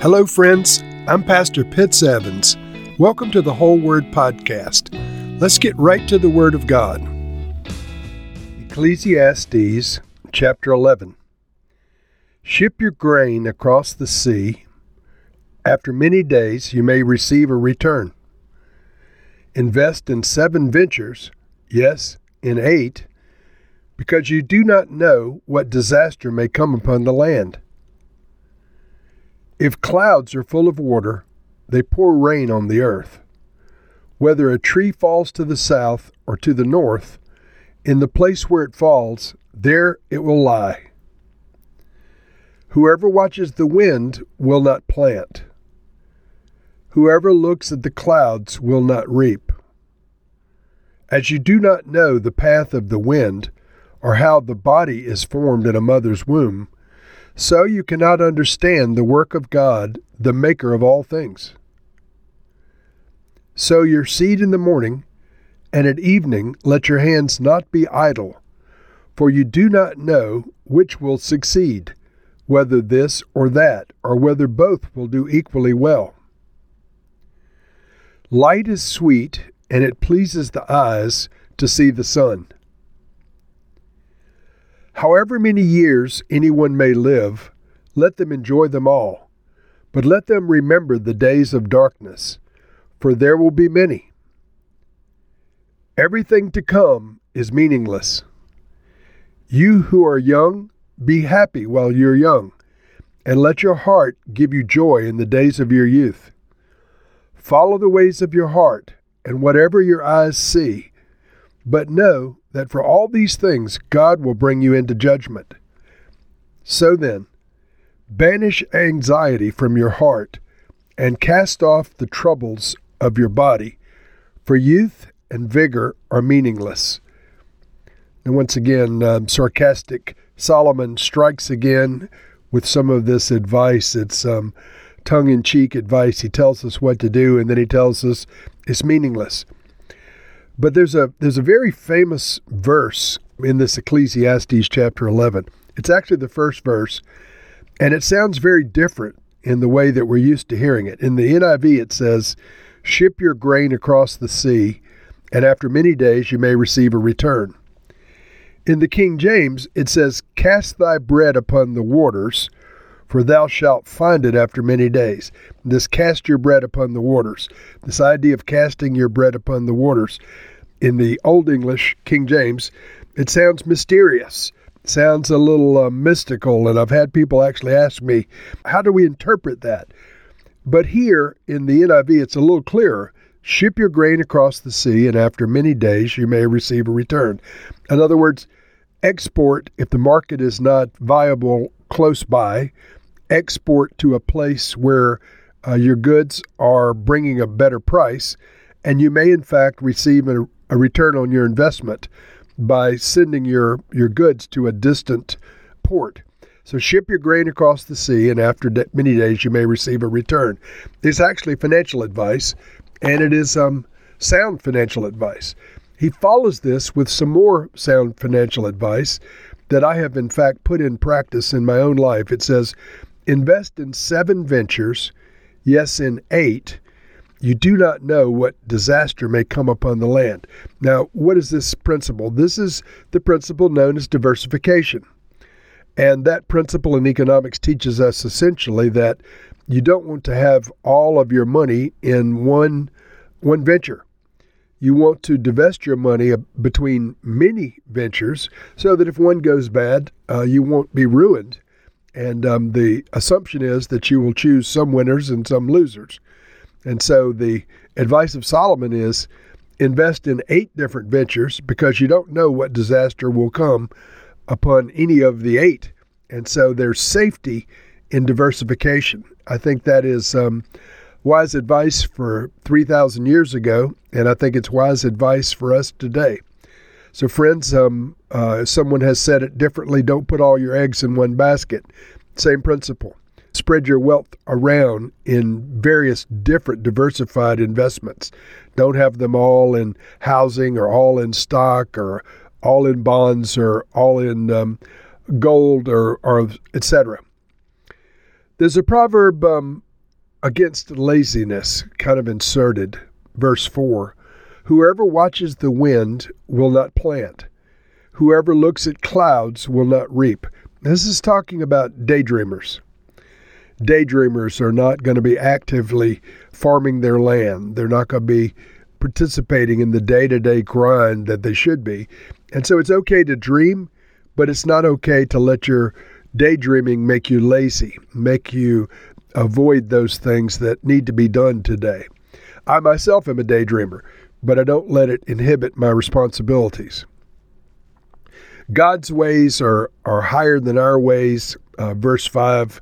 Hello, friends. I'm Pastor Pitts Evans. Welcome to the Whole Word Podcast. Let's get right to the Word of God. Ecclesiastes chapter 11. Ship your grain across the sea. After many days, you may receive a return. Invest in seven ventures, yes, in eight, because you do not know what disaster may come upon the land. If clouds are full of water, they pour rain on the earth. Whether a tree falls to the south or to the north, in the place where it falls, there it will lie. Whoever watches the wind will not plant. Whoever looks at the clouds will not reap. As you do not know the path of the wind, or how the body is formed in a mother's womb, so you cannot understand the work of God, the Maker of all things. Sow your seed in the morning, and at evening let your hands not be idle, for you do not know which will succeed, whether this or that, or whether both will do equally well. Light is sweet, and it pleases the eyes to see the sun. However many years anyone may live, let them enjoy them all. But let them remember the days of darkness, for there will be many. Everything to come is meaningless. You who are young, be happy while you're young, and let your heart give you joy in the days of your youth. Follow the ways of your heart, and whatever your eyes see, but know that for all these things God will bring you into judgment. So then, banish anxiety from your heart and cast off the troubles of your body, for youth and vigor are meaningless. And once again, um, sarcastic Solomon strikes again with some of this advice. It's um, tongue in cheek advice. He tells us what to do, and then he tells us it's meaningless. But there's a there's a very famous verse in this Ecclesiastes chapter 11. It's actually the first verse, and it sounds very different in the way that we're used to hearing it. In the NIV, it says, "Ship your grain across the sea, and after many days you may receive a return." In the King James, it says, "Cast thy bread upon the waters." For thou shalt find it after many days. This cast your bread upon the waters. This idea of casting your bread upon the waters in the Old English, King James, it sounds mysterious. sounds a little uh, mystical, and I've had people actually ask me, how do we interpret that? But here in the NIV, it's a little clearer. Ship your grain across the sea, and after many days you may receive a return. In other words, export if the market is not viable close by, export to a place where uh, your goods are bringing a better price, and you may in fact receive a, a return on your investment by sending your, your goods to a distant port. So ship your grain across the sea, and after de- many days you may receive a return. It's actually financial advice, and it is um, sound financial advice. He follows this with some more sound financial advice that I have in fact put in practice in my own life. It says, invest in seven ventures, yes, in eight, you do not know what disaster may come upon the land. Now, what is this principle? This is the principle known as diversification. And that principle in economics teaches us essentially that you don't want to have all of your money in one one venture. You want to divest your money between many ventures so that if one goes bad, uh, you won't be ruined. And um, the assumption is that you will choose some winners and some losers. And so the advice of Solomon is invest in eight different ventures because you don't know what disaster will come upon any of the eight. And so there's safety in diversification. I think that is um, wise advice for 3,000 years ago, and I think it's wise advice for us today. So, friends, um, uh, someone has said it differently don't put all your eggs in one basket. Same principle. Spread your wealth around in various different diversified investments. Don't have them all in housing or all in stock or all in bonds or all in um, gold or, or etc. There's a proverb um, against laziness, kind of inserted, verse 4 Whoever watches the wind will not plant, whoever looks at clouds will not reap. This is talking about daydreamers. Daydreamers are not going to be actively farming their land. They're not going to be participating in the day to day grind that they should be. And so it's okay to dream, but it's not okay to let your daydreaming make you lazy, make you avoid those things that need to be done today. I myself am a daydreamer, but I don't let it inhibit my responsibilities. God's ways are, are higher than our ways. Uh, verse 5,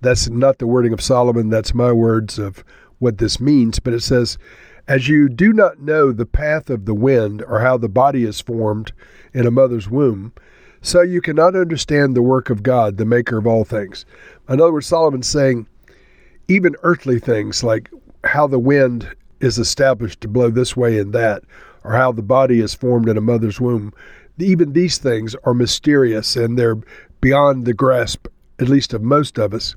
that's not the wording of Solomon, that's my words of what this means, but it says, As you do not know the path of the wind or how the body is formed in a mother's womb, so you cannot understand the work of God, the maker of all things. In other words, Solomon's saying, even earthly things like how the wind is established to blow this way and that, or how the body is formed in a mother's womb, even these things are mysterious and they're beyond the grasp, at least of most of us.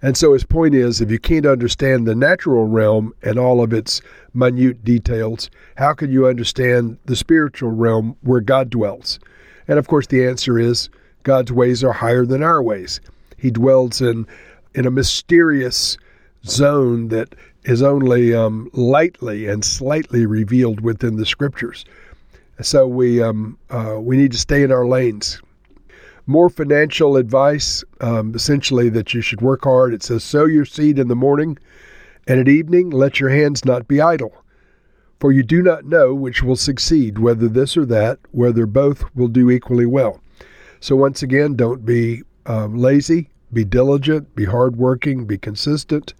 And so his point is if you can't understand the natural realm and all of its minute details, how can you understand the spiritual realm where God dwells? And of course, the answer is God's ways are higher than our ways. He dwells in, in a mysterious zone that is only um, lightly and slightly revealed within the scriptures. So we um, uh, we need to stay in our lanes. More financial advice, um, essentially that you should work hard. It says, "Sow your seed in the morning, and at evening let your hands not be idle, for you do not know which will succeed, whether this or that, whether both will do equally well." So once again, don't be um, lazy. Be diligent. Be hardworking. Be consistent.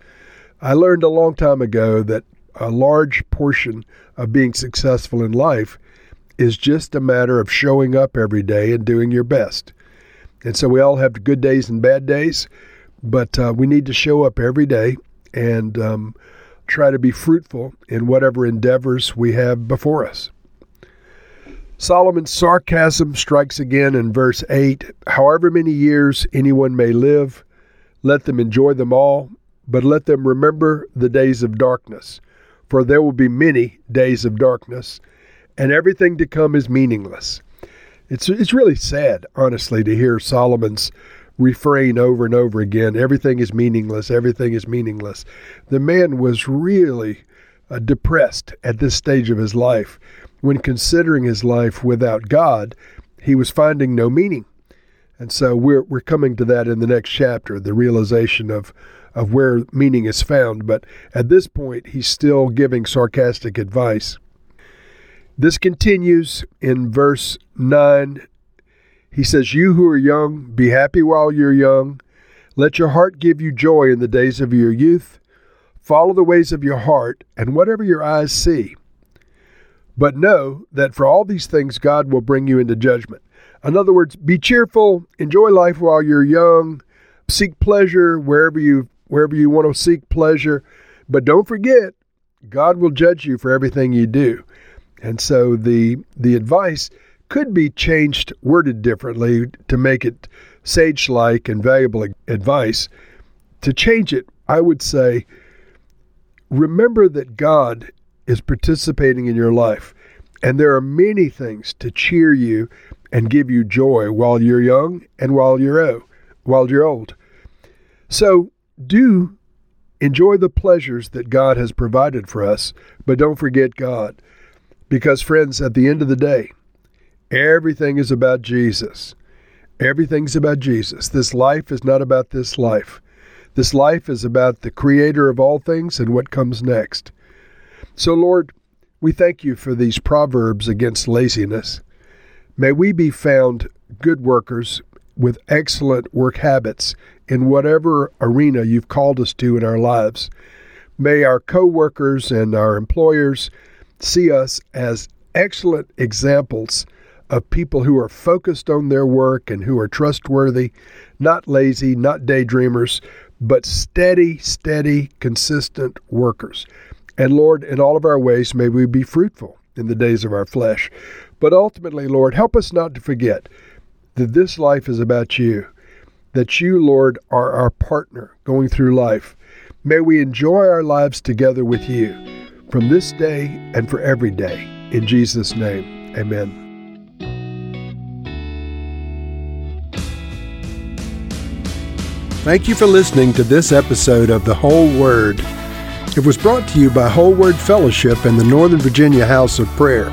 I learned a long time ago that a large portion of being successful in life is just a matter of showing up every day and doing your best. And so we all have good days and bad days, but uh, we need to show up every day and um, try to be fruitful in whatever endeavors we have before us. Solomon's sarcasm strikes again in verse 8 However many years anyone may live, let them enjoy them all, but let them remember the days of darkness, for there will be many days of darkness, and everything to come is meaningless. It's, it's really sad, honestly, to hear Solomon's refrain over and over again everything is meaningless, everything is meaningless. The man was really uh, depressed at this stage of his life. When considering his life without God, he was finding no meaning. And so we're, we're coming to that in the next chapter, the realization of of where meaning is found, but at this point, he's still giving sarcastic advice. This continues in verse 9. He says, You who are young, be happy while you're young. Let your heart give you joy in the days of your youth. Follow the ways of your heart and whatever your eyes see. But know that for all these things, God will bring you into judgment. In other words, be cheerful, enjoy life while you're young, seek pleasure wherever you wherever you want to seek pleasure. But don't forget, God will judge you for everything you do. And so the the advice could be changed, worded differently to make it sage like and valuable advice. To change it, I would say, remember that God is participating in your life. And there are many things to cheer you and give you joy while you're young and while you're old, while you're old. So do enjoy the pleasures that God has provided for us, but don't forget God. Because, friends, at the end of the day, everything is about Jesus. Everything's about Jesus. This life is not about this life. This life is about the Creator of all things and what comes next. So, Lord, we thank you for these proverbs against laziness. May we be found good workers with excellent work habits in whatever arena you've called us to in our lives. May our coworkers and our employers see us as excellent examples of people who are focused on their work and who are trustworthy, not lazy, not daydreamers, but steady, steady, consistent workers. And Lord, in all of our ways, may we be fruitful in the days of our flesh. But ultimately, Lord, help us not to forget that this life is about you that you, Lord, are our partner going through life. May we enjoy our lives together with you from this day and for every day. In Jesus' name, amen. Thank you for listening to this episode of The Whole Word. It was brought to you by Whole Word Fellowship and the Northern Virginia House of Prayer.